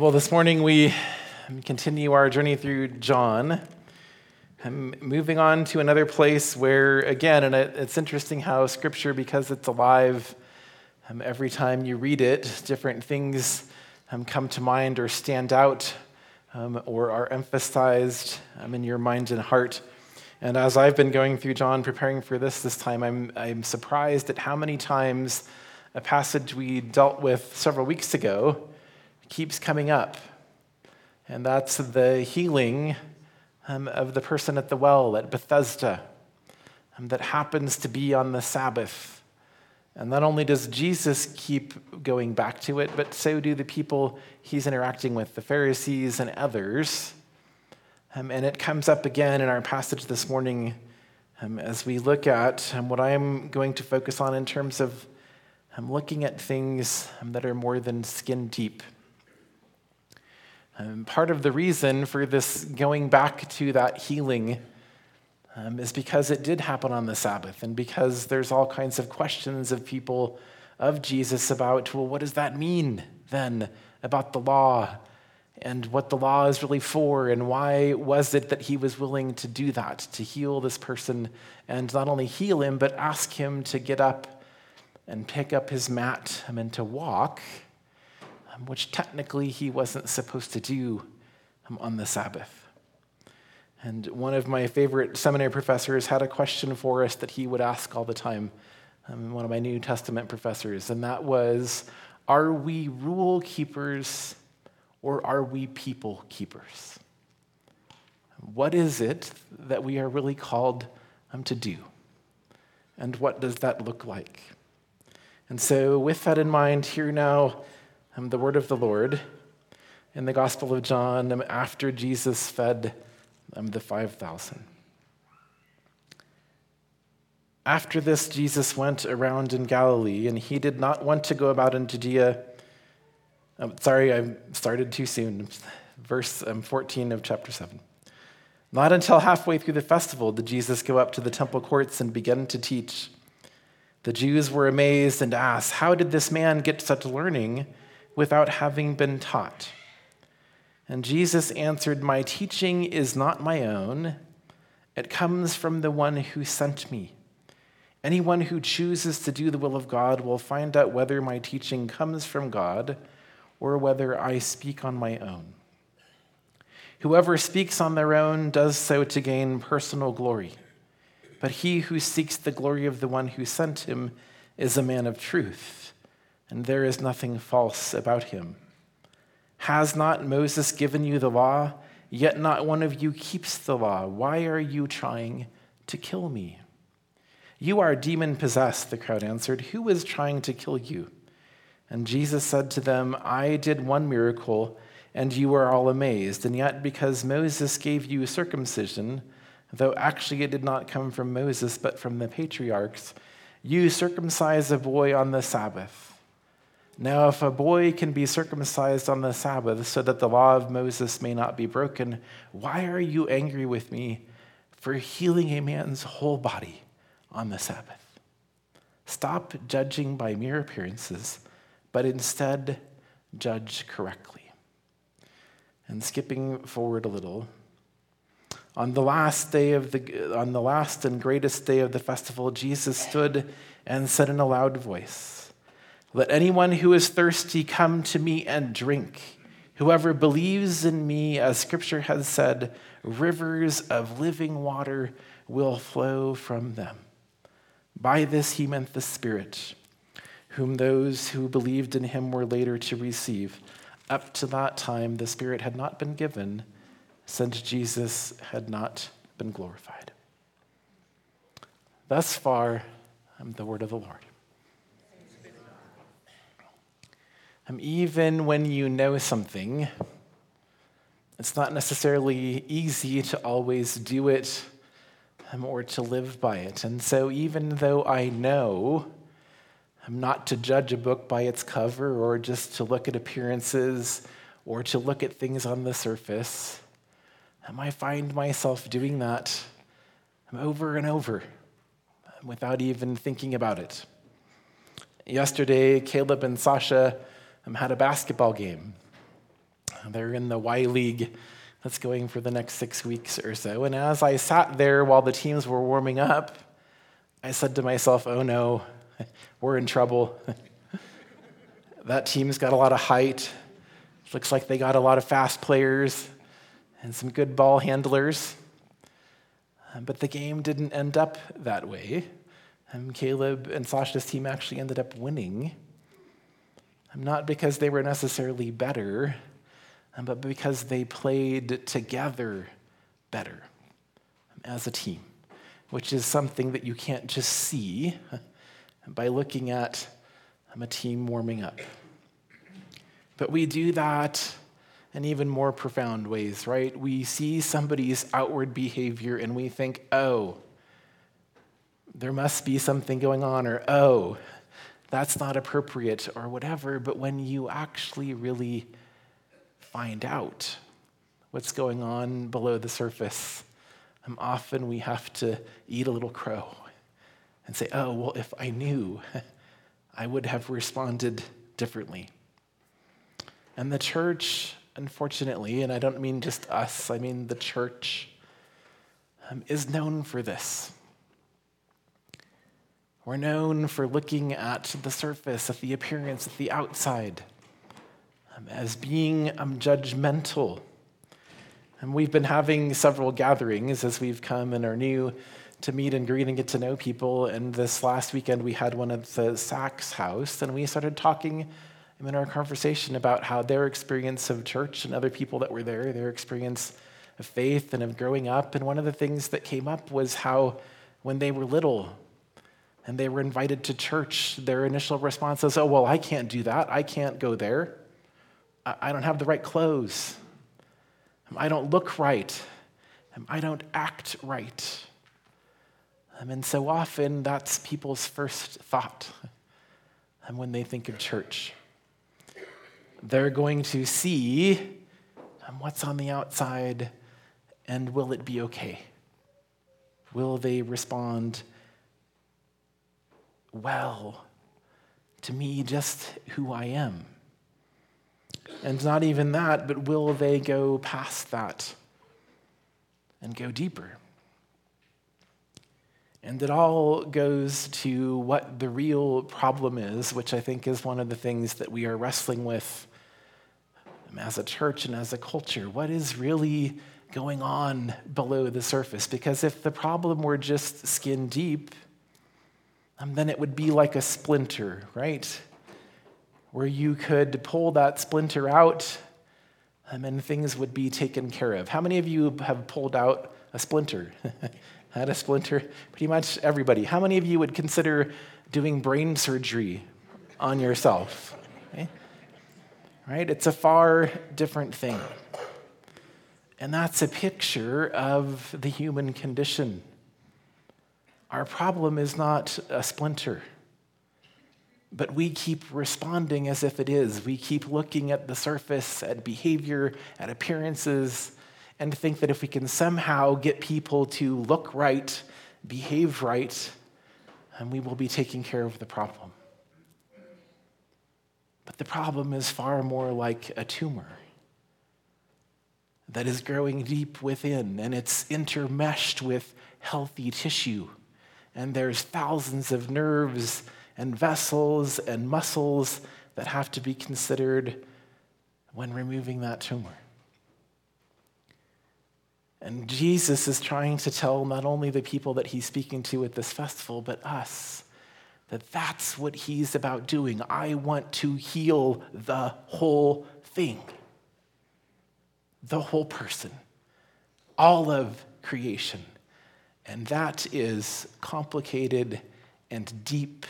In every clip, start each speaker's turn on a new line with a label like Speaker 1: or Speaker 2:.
Speaker 1: Well, this morning we continue our journey through John. I'm moving on to another place where, again, and it's interesting how Scripture, because it's alive, um, every time you read it, different things um, come to mind or stand out um, or are emphasized um, in your mind and heart. And as I've been going through John, preparing for this this time, I'm, I'm surprised at how many times a passage we dealt with several weeks ago keeps coming up. And that's the healing um, of the person at the well at Bethesda um, that happens to be on the Sabbath. And not only does Jesus keep going back to it, but so do the people he's interacting with, the Pharisees and others. Um, and it comes up again in our passage this morning um, as we look at um, what I'm going to focus on in terms of um, looking at things that are more than skin deep. Um, part of the reason for this going back to that healing um, is because it did happen on the Sabbath, and because there's all kinds of questions of people of Jesus about, well, what does that mean then about the law and what the law is really for, and why was it that he was willing to do that, to heal this person, and not only heal him, but ask him to get up and pick up his mat and to walk um, which technically he wasn't supposed to do um, on the Sabbath. And one of my favorite seminary professors had a question for us that he would ask all the time, um, one of my New Testament professors, and that was Are we rule keepers or are we people keepers? What is it that we are really called um, to do? And what does that look like? And so, with that in mind, here now um, the word of the Lord in the Gospel of John um, after Jesus fed um, the 5,000. After this, Jesus went around in Galilee, and he did not want to go about in Judea. Um, sorry, I started too soon. Verse um, 14 of chapter 7. Not until halfway through the festival did Jesus go up to the temple courts and begin to teach. The Jews were amazed and asked, How did this man get such learning? Without having been taught. And Jesus answered, My teaching is not my own, it comes from the one who sent me. Anyone who chooses to do the will of God will find out whether my teaching comes from God or whether I speak on my own. Whoever speaks on their own does so to gain personal glory, but he who seeks the glory of the one who sent him is a man of truth and there is nothing false about him. Has not Moses given you the law? Yet not one of you keeps the law. Why are you trying to kill me? You are demon possessed, the crowd answered. Who is trying to kill you? And Jesus said to them, I did one miracle, and you were all amazed. And yet, because Moses gave you circumcision, though actually it did not come from Moses, but from the patriarchs, you circumcise a boy on the Sabbath. Now, if a boy can be circumcised on the Sabbath so that the law of Moses may not be broken, why are you angry with me for healing a man's whole body on the Sabbath? Stop judging by mere appearances, but instead judge correctly. And skipping forward a little, on the last day of the on the last and greatest day of the festival, Jesus stood and said in a loud voice, let anyone who is thirsty come to me and drink. Whoever believes in me, as scripture has said, rivers of living water will flow from them. By this he meant the Spirit, whom those who believed in him were later to receive. Up to that time, the Spirit had not been given, since Jesus had not been glorified. Thus far, I'm the word of the Lord. Um, even when you know something, it's not necessarily easy to always do it um, or to live by it. And so, even though I know I'm not to judge a book by its cover or just to look at appearances or to look at things on the surface, um, I find myself doing that um, over and over um, without even thinking about it. Yesterday, Caleb and Sasha um, had a basketball game. They're in the Y League that's going for the next six weeks or so. And as I sat there while the teams were warming up, I said to myself, oh no, we're in trouble. that team's got a lot of height. Looks like they got a lot of fast players and some good ball handlers. But the game didn't end up that way. And Caleb and Sasha's team actually ended up winning. Not because they were necessarily better, um, but because they played together better um, as a team, which is something that you can't just see uh, by looking at um, a team warming up. But we do that in even more profound ways, right? We see somebody's outward behavior and we think, oh, there must be something going on, or oh, that's not appropriate, or whatever. But when you actually really find out what's going on below the surface, um, often we have to eat a little crow and say, oh, well, if I knew, I would have responded differently. And the church, unfortunately, and I don't mean just us, I mean the church, um, is known for this. We're known for looking at the surface, at the appearance, at the outside, um, as being um, judgmental. And we've been having several gatherings as we've come and are new to meet and greet and get to know people. And this last weekend, we had one at the Sachs house, and we started talking in our conversation about how their experience of church and other people that were there, their experience of faith and of growing up. And one of the things that came up was how when they were little, and they were invited to church, their initial response is, Oh, well, I can't do that. I can't go there. I don't have the right clothes. I don't look right. I don't act right. Um, and so often that's people's first thought um, when they think of church. They're going to see um, what's on the outside and will it be okay? Will they respond well to me just who I am. And not even that, but will they go past that and go deeper? And it all goes to what the real problem is, which I think is one of the things that we are wrestling with um, as a church and as a culture. What is really going on below the surface? Because if the problem were just skin deep, um, then it would be like a splinter, right? Where you could pull that splinter out um, and things would be taken care of. How many of you have pulled out a splinter? Had a splinter? Pretty much everybody. How many of you would consider doing brain surgery on yourself? Okay? Right? It's a far different thing. And that's a picture of the human condition. Our problem is not a splinter, but we keep responding as if it is. We keep looking at the surface, at behavior, at appearances, and think that if we can somehow get people to look right, behave right, and we will be taking care of the problem. But the problem is far more like a tumor that is growing deep within, and it's intermeshed with healthy tissue and there's thousands of nerves and vessels and muscles that have to be considered when removing that tumor. And Jesus is trying to tell not only the people that he's speaking to at this festival, but us that that's what he's about doing. I want to heal the whole thing, the whole person, all of creation. And that is complicated and deep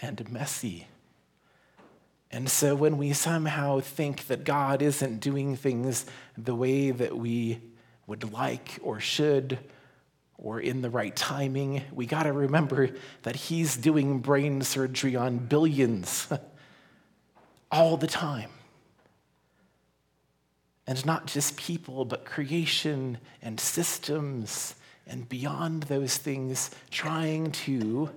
Speaker 1: and messy. And so when we somehow think that God isn't doing things the way that we would like or should, or in the right timing, we got to remember that He's doing brain surgery on billions all the time. And not just people, but creation and systems and beyond those things, trying to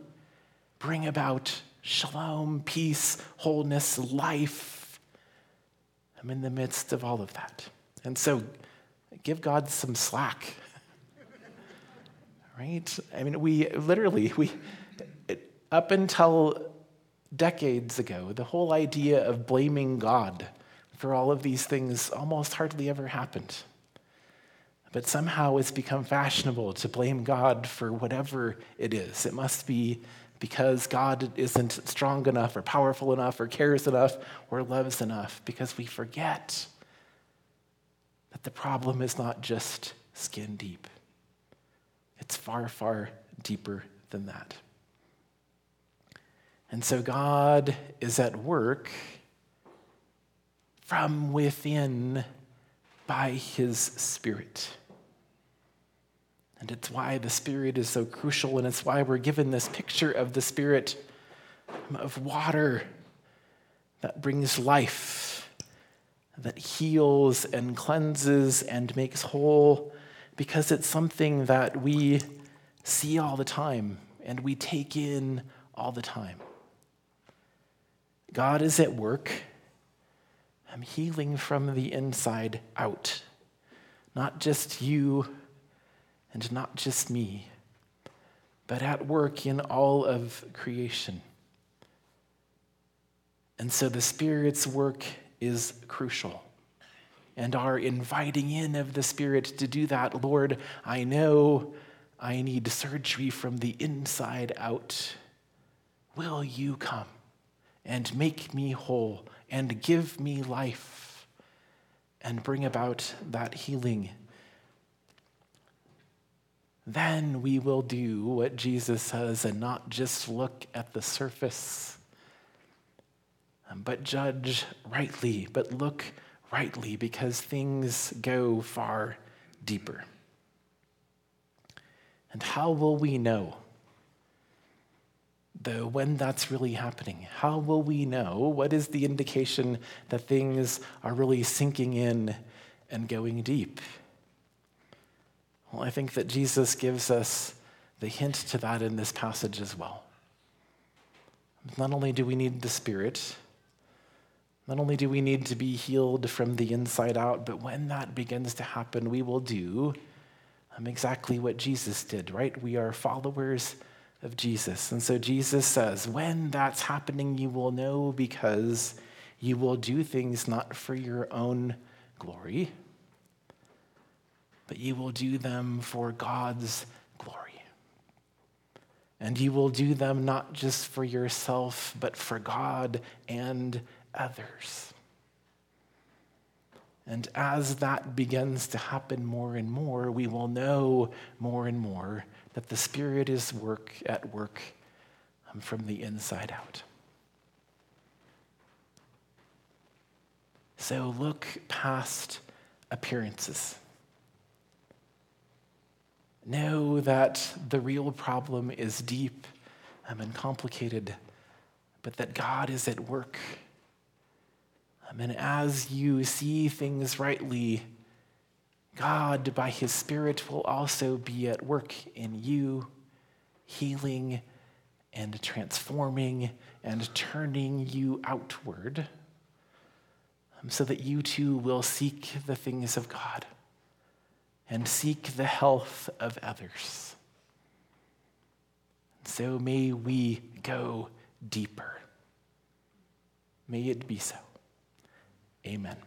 Speaker 1: bring about shalom, peace, wholeness, life I'm in the midst of all of that. And so give God some slack. right? I mean, we literally, we, up until decades ago, the whole idea of blaming God for all of these things almost hardly ever happened. But somehow it's become fashionable to blame God for whatever it is. It must be because God isn't strong enough or powerful enough or cares enough or loves enough, because we forget that the problem is not just skin deep, it's far, far deeper than that. And so God is at work from within by his Spirit. And it's why the Spirit is so crucial, and it's why we're given this picture of the Spirit um, of water that brings life, that heals and cleanses and makes whole, because it's something that we see all the time and we take in all the time. God is at work. I'm healing from the inside out. Not just you and not just me, but at work in all of creation. And so the Spirit's work is crucial. And our inviting in of the Spirit to do that, Lord, I know I need surgery from the inside out. Will you come? and make me whole and give me life and bring about that healing. Then we will do what Jesus says and not just look at the surface, um, but judge rightly, but look rightly because things go far deeper. And how will we know? though, when that's really happening? How will we know? What is the indication that things are really sinking in and going deep? Well, I think that Jesus gives us the hint to that in this passage as well. Not only do we need the Spirit, not only do we need to be healed from the inside out, but when that begins to happen, we will do um, exactly what Jesus did, right? We are followers of Jesus. And so Jesus says, when that's happening, you will know because you will do things not for your own glory, but you will do them for God's glory. And you will do them not just for yourself, but for God and others. And as that begins to happen more and more, we will know more and more that the Spirit is work at work um, from the inside out. So look past appearances. Know that the real problem is deep um, and complicated, but that God is at work. Um, and as you see things rightly, God, by his Spirit, will also be at work in you, healing and transforming and turning you outward um, so that you too will seek the things of God and seek the health of others. So may we go deeper. May it be so. Amen.